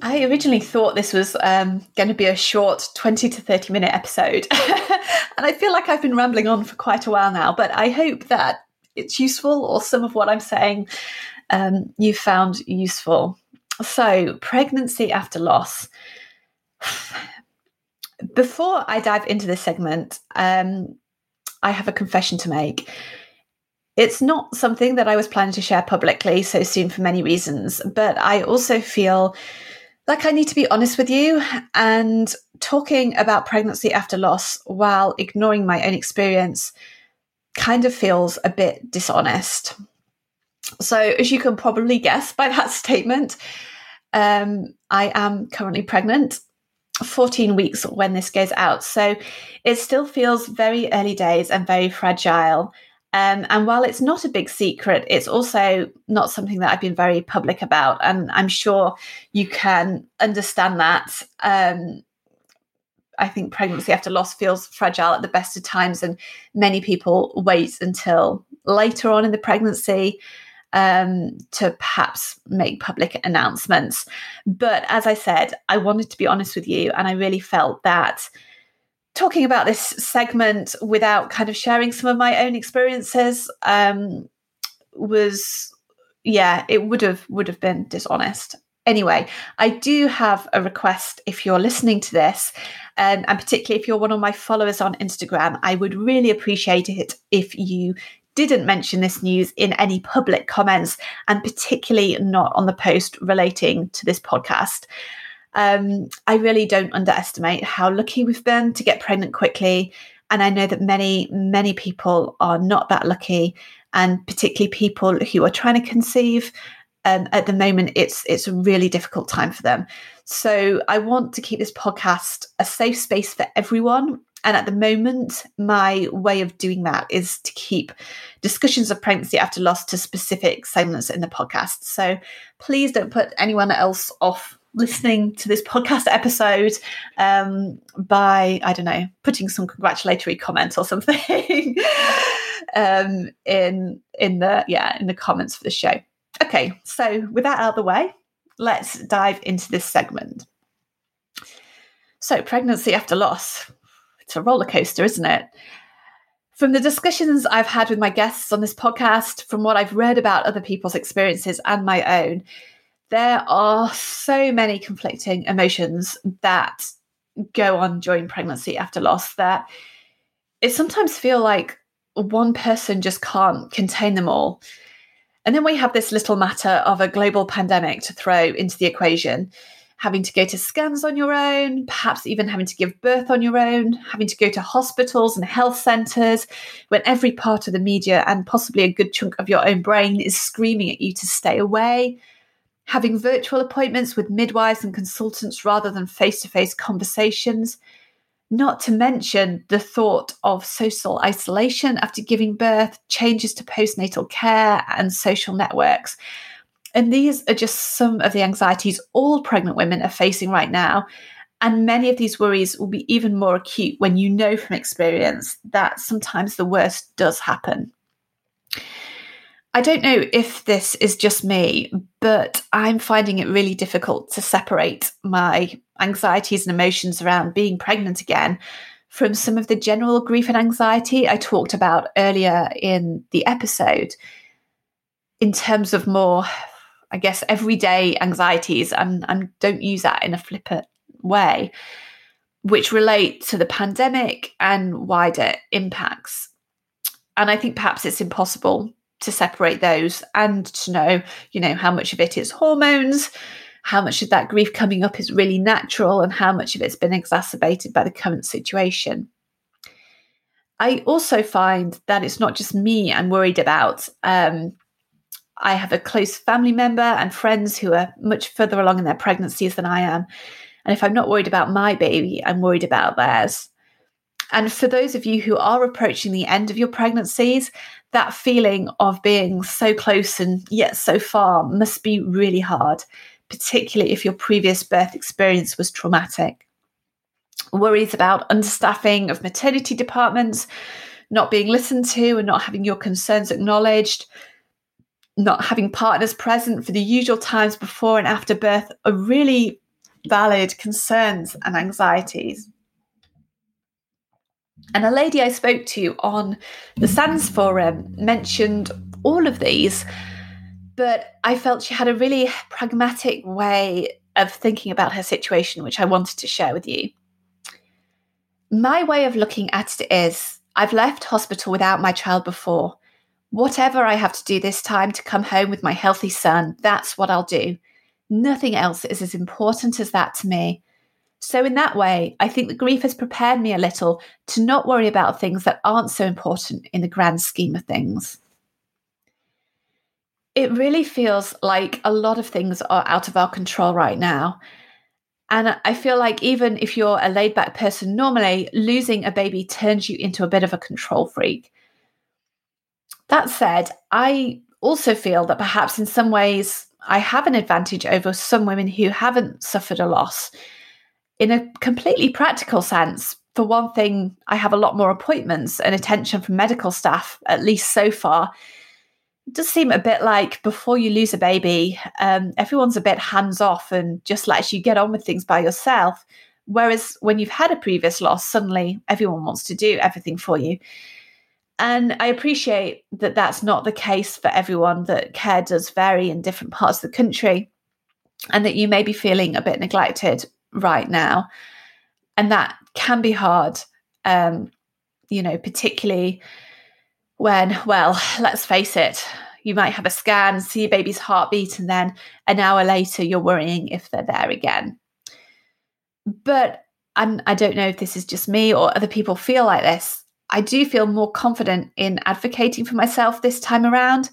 S1: I originally thought this was um, going to be a short 20 to 30 minute episode. and I feel like I've been rambling on for quite a while now, but I hope that it's useful or some of what I'm saying um, you found useful. So, pregnancy after loss. Before I dive into this segment, um, I have a confession to make. It's not something that I was planning to share publicly so soon for many reasons, but I also feel like I need to be honest with you and talking about pregnancy after loss while ignoring my own experience kind of feels a bit dishonest. So, as you can probably guess by that statement, um, I am currently pregnant, 14 weeks when this goes out. So, it still feels very early days and very fragile. Um, and while it's not a big secret, it's also not something that I've been very public about. And I'm sure you can understand that. Um, I think pregnancy after loss feels fragile at the best of times, and many people wait until later on in the pregnancy um, to perhaps make public announcements. But as I said, I wanted to be honest with you, and I really felt that talking about this segment without kind of sharing some of my own experiences um, was, yeah, it would have would have been dishonest. Anyway, I do have a request if you're listening to this, um, and particularly if you're one of my followers on Instagram, I would really appreciate it if you didn't mention this news in any public comments, and particularly not on the post relating to this podcast. Um, I really don't underestimate how lucky we've been to get pregnant quickly. And I know that many, many people are not that lucky, and particularly people who are trying to conceive um, at the moment it's it's a really difficult time for them so i want to keep this podcast a safe space for everyone and at the moment my way of doing that is to keep discussions of pregnancy after loss to specific segments in the podcast so please don't put anyone else off listening to this podcast episode um, by i don't know putting some congratulatory comment or something um, in in the yeah in the comments for the show Okay, so with that out of the way, let's dive into this segment. So, pregnancy after loss. It's a roller coaster, isn't it? From the discussions I've had with my guests on this podcast, from what I've read about other people's experiences and my own, there are so many conflicting emotions that go on during pregnancy after loss that it sometimes feel like one person just can't contain them all. And then we have this little matter of a global pandemic to throw into the equation. Having to go to scans on your own, perhaps even having to give birth on your own, having to go to hospitals and health centres when every part of the media and possibly a good chunk of your own brain is screaming at you to stay away, having virtual appointments with midwives and consultants rather than face to face conversations, not to mention the thought of social isolation after giving birth, changes to postnatal care, and social networks. And these are just some of the anxieties all pregnant women are facing right now. And many of these worries will be even more acute when you know from experience that sometimes the worst does happen. I don't know if this is just me, but I'm finding it really difficult to separate my anxieties and emotions around being pregnant again from some of the general grief and anxiety I talked about earlier in the episode in terms of more, I guess, everyday anxieties, and, and don't use that in a flippant way, which relate to the pandemic and wider impacts. And I think perhaps it's impossible to separate those and to know, you know, how much of it is hormones, how much of that grief coming up is really natural, and how much of it's been exacerbated by the current situation. I also find that it's not just me I'm worried about. Um, I have a close family member and friends who are much further along in their pregnancies than I am. And if I'm not worried about my baby, I'm worried about theirs. And for those of you who are approaching the end of your pregnancies, that feeling of being so close and yet so far must be really hard, particularly if your previous birth experience was traumatic. Worries about understaffing of maternity departments, not being listened to and not having your concerns acknowledged, not having partners present for the usual times before and after birth are really valid concerns and anxieties. And a lady I spoke to on the Sands forum mentioned all of these, but I felt she had a really pragmatic way of thinking about her situation, which I wanted to share with you. My way of looking at it is I've left hospital without my child before. Whatever I have to do this time to come home with my healthy son, that's what I'll do. Nothing else is as important as that to me. So, in that way, I think the grief has prepared me a little to not worry about things that aren't so important in the grand scheme of things. It really feels like a lot of things are out of our control right now. And I feel like even if you're a laid back person normally, losing a baby turns you into a bit of a control freak. That said, I also feel that perhaps in some ways I have an advantage over some women who haven't suffered a loss in a completely practical sense, for one thing, I have a lot more appointments and attention from medical staff, at least so far. It does seem a bit like before you lose a baby, um, everyone's a bit hands off and just lets you get on with things by yourself. Whereas when you've had a previous loss, suddenly everyone wants to do everything for you. And I appreciate that that's not the case for everyone, that care does vary in different parts of the country, and that you may be feeling a bit neglected right now. And that can be hard, um, you know, particularly when, well, let's face it, you might have a scan, see your baby's heartbeat, and then an hour later you're worrying if they're there again. But I don't know if this is just me or other people feel like this. I do feel more confident in advocating for myself this time around.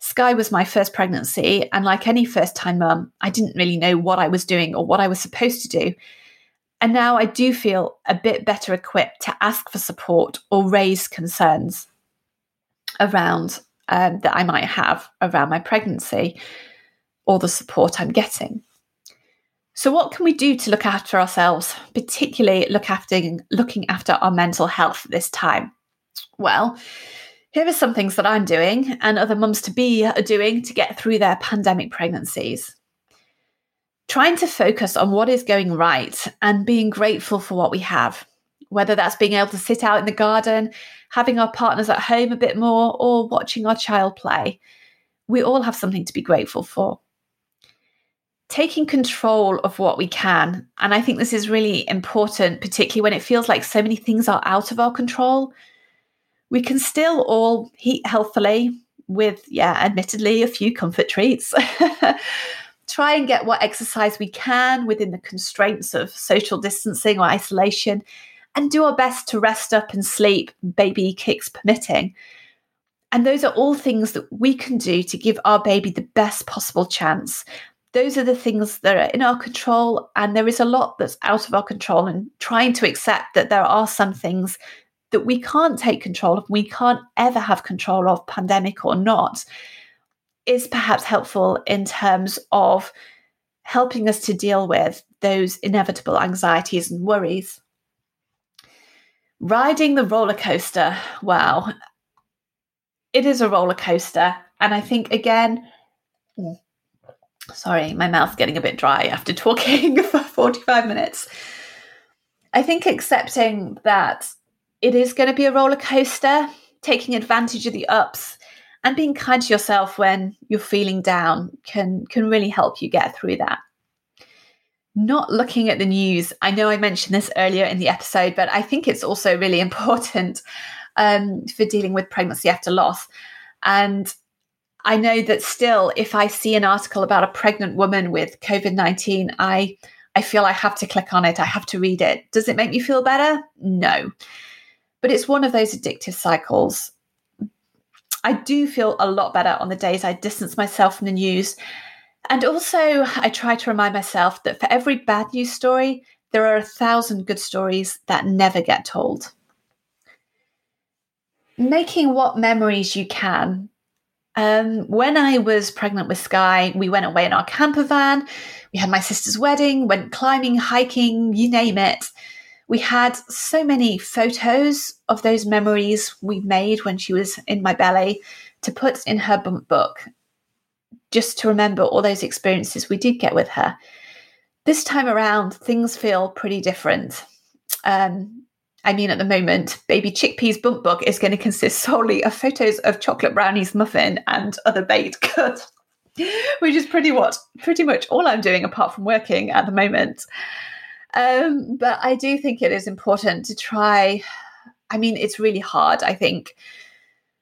S1: Sky was my first pregnancy, and like any first time mum, I didn't really know what I was doing or what I was supposed to do. And now I do feel a bit better equipped to ask for support or raise concerns around um, that I might have around my pregnancy or the support I'm getting. So, what can we do to look after ourselves, particularly look after looking after our mental health this time? Well, here are some things that I'm doing and other mums to be are doing to get through their pandemic pregnancies. Trying to focus on what is going right and being grateful for what we have, whether that's being able to sit out in the garden, having our partners at home a bit more, or watching our child play. We all have something to be grateful for. Taking control of what we can. And I think this is really important, particularly when it feels like so many things are out of our control we can still all eat healthily with, yeah, admittedly, a few comfort treats. Try and get what exercise we can within the constraints of social distancing or isolation, and do our best to rest up and sleep, baby kicks permitting. And those are all things that we can do to give our baby the best possible chance. Those are the things that are in our control, and there is a lot that's out of our control. And trying to accept that there are some things that we can't take control of, we can't ever have control of, pandemic or not, is perhaps helpful in terms of helping us to deal with those inevitable anxieties and worries. Riding the roller coaster, wow, it is a roller coaster. And I think, again, sorry, my mouth's getting a bit dry after talking for 45 minutes. I think accepting that it is going to be a roller coaster, taking advantage of the ups and being kind to yourself when you're feeling down can can really help you get through that. Not looking at the news. I know I mentioned this earlier in the episode, but I think it's also really important um, for dealing with pregnancy after loss. And I know that still, if I see an article about a pregnant woman with COVID 19, I, I feel I have to click on it. I have to read it. Does it make me feel better? No. But it's one of those addictive cycles. I do feel a lot better on the days I distance myself from the news. And also, I try to remind myself that for every bad news story, there are a thousand good stories that never get told. making what memories you can. Um, when I was pregnant with Sky, we went away in our camper van. We had my sister's wedding, went climbing, hiking, you name it. We had so many photos of those memories we made when she was in my belly to put in her bump book, just to remember all those experiences we did get with her. This time around, things feel pretty different. Um, I mean, at the moment, Baby Chickpea's bump book is going to consist solely of photos of chocolate brownies muffin and other baked goods, which is pretty what pretty much all I'm doing apart from working at the moment. Um, but I do think it is important to try. I mean, it's really hard. I think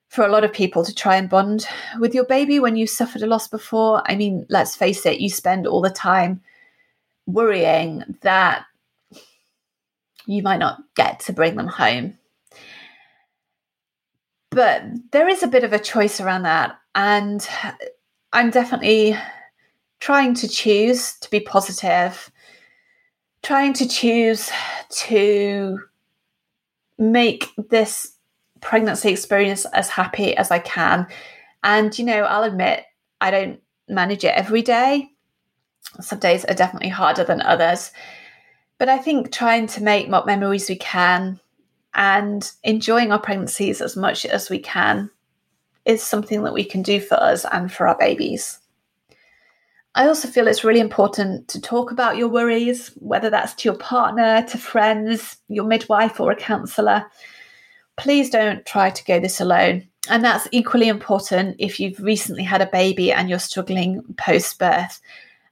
S1: for a lot of people to try and bond with your baby when you suffered a loss before. I mean, let's face it, you spend all the time worrying that you might not get to bring them home. But there is a bit of a choice around that. And I'm definitely trying to choose to be positive, trying to choose to make this pregnancy experience as happy as I can. And, you know, I'll admit I don't manage it every day. Some days are definitely harder than others. But I think trying to make what memories we can and enjoying our pregnancies as much as we can is something that we can do for us and for our babies. I also feel it's really important to talk about your worries, whether that's to your partner, to friends, your midwife, or a counsellor. Please don't try to go this alone. And that's equally important if you've recently had a baby and you're struggling post birth.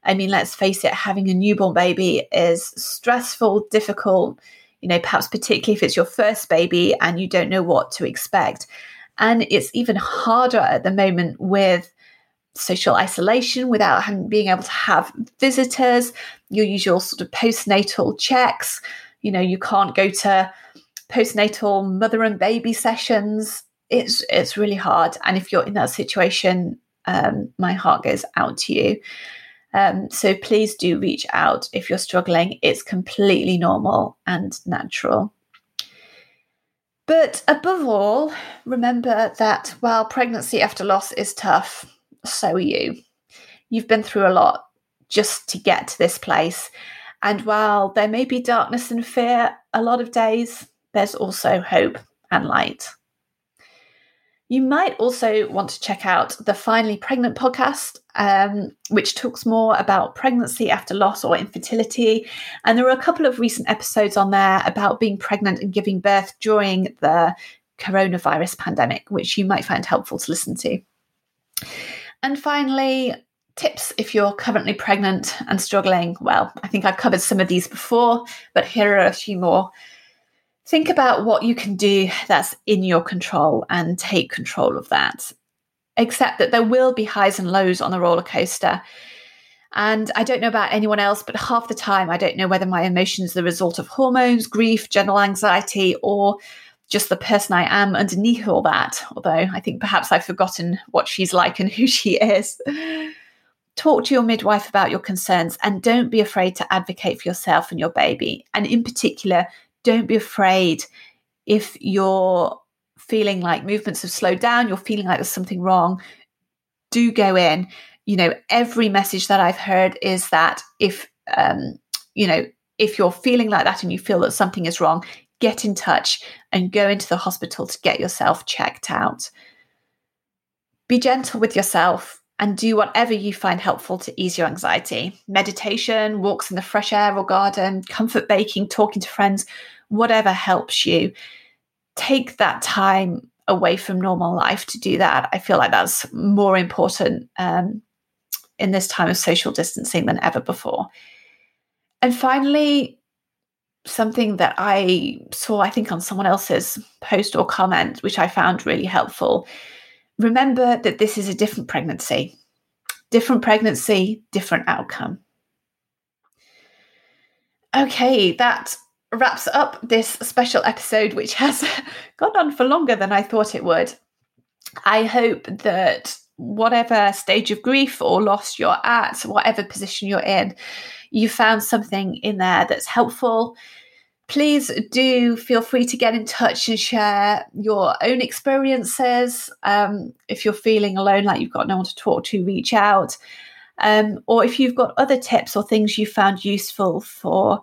S1: I mean, let's face it, having a newborn baby is stressful, difficult, you know, perhaps particularly if it's your first baby and you don't know what to expect. And it's even harder at the moment with social isolation without having, being able to have visitors, your usual sort of postnatal checks. You know, you can't go to postnatal mother and baby sessions. It's it's really hard. And if you're in that situation, um, my heart goes out to you. Um, so please do reach out if you're struggling. It's completely normal and natural. But above all, remember that while pregnancy after loss is tough, so are you. You've been through a lot just to get to this place. And while there may be darkness and fear a lot of days, there's also hope and light. You might also want to check out the Finally Pregnant podcast, um, which talks more about pregnancy after loss or infertility. And there are a couple of recent episodes on there about being pregnant and giving birth during the coronavirus pandemic, which you might find helpful to listen to. And finally, tips if you're currently pregnant and struggling. Well, I think I've covered some of these before, but here are a few more think about what you can do that's in your control and take control of that. Except that there will be highs and lows on the roller coaster. And I don't know about anyone else, but half the time I don't know whether my emotions are the result of hormones, grief, general anxiety, or just the person I am underneath all that. Although I think perhaps I've forgotten what she's like and who she is. Talk to your midwife about your concerns and don't be afraid to advocate for yourself and your baby. And in particular, don't be afraid if you're feeling like movements have slowed down, you're feeling like there's something wrong, do go in. You know, every message that I've heard is that if, um, you know, if you're feeling like that and you feel that something is wrong, get in touch and go into the hospital to get yourself checked out. Be gentle with yourself and do whatever you find helpful to ease your anxiety. Meditation, walks in the fresh air or garden, comfort baking, talking to friends, whatever helps you. Take that time away from normal life to do that. I feel like that's more important um, in this time of social distancing than ever before. And finally, something that I saw, I think, on someone else's post or comment, which I found really helpful. Remember that this is a different pregnancy, different pregnancy, different outcome. Okay, that wraps up this special episode, which has gone on for longer than I thought it would. I hope that whatever stage of grief or loss you're at, whatever position you're in, you found something in there that's helpful. please do feel free to get in touch and share your own experiences. Um, if you're feeling alone, like you've got no one to talk to, reach out. Um, or if you've got other tips or things you found useful for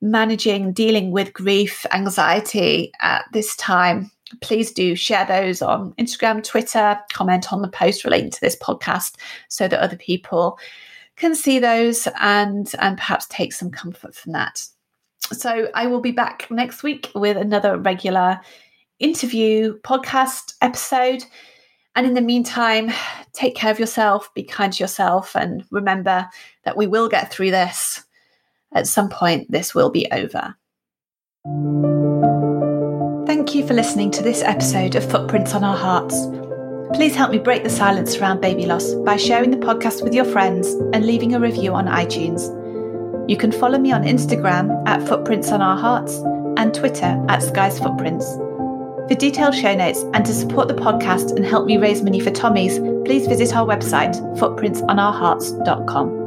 S1: managing, dealing with grief, anxiety at this time, please do share those on Instagram, Twitter, comment on the post relating to this podcast so that other people can see those and and perhaps take some comfort from that. So I will be back next week with another regular interview podcast episode. And in the meantime, take care of yourself, be kind to yourself, and remember that we will get through this. At some point, this will be over. Thank you for listening to this episode of Footprints on Our Hearts. Please help me break the silence around baby loss by sharing the podcast with your friends and leaving a review on iTunes. You can follow me on Instagram at Footprints on Our Hearts and Twitter at Sky's Footprints. For detailed show notes and to support the podcast and help me raise money for Tommy's, please visit our website, footprintsonourhearts.com.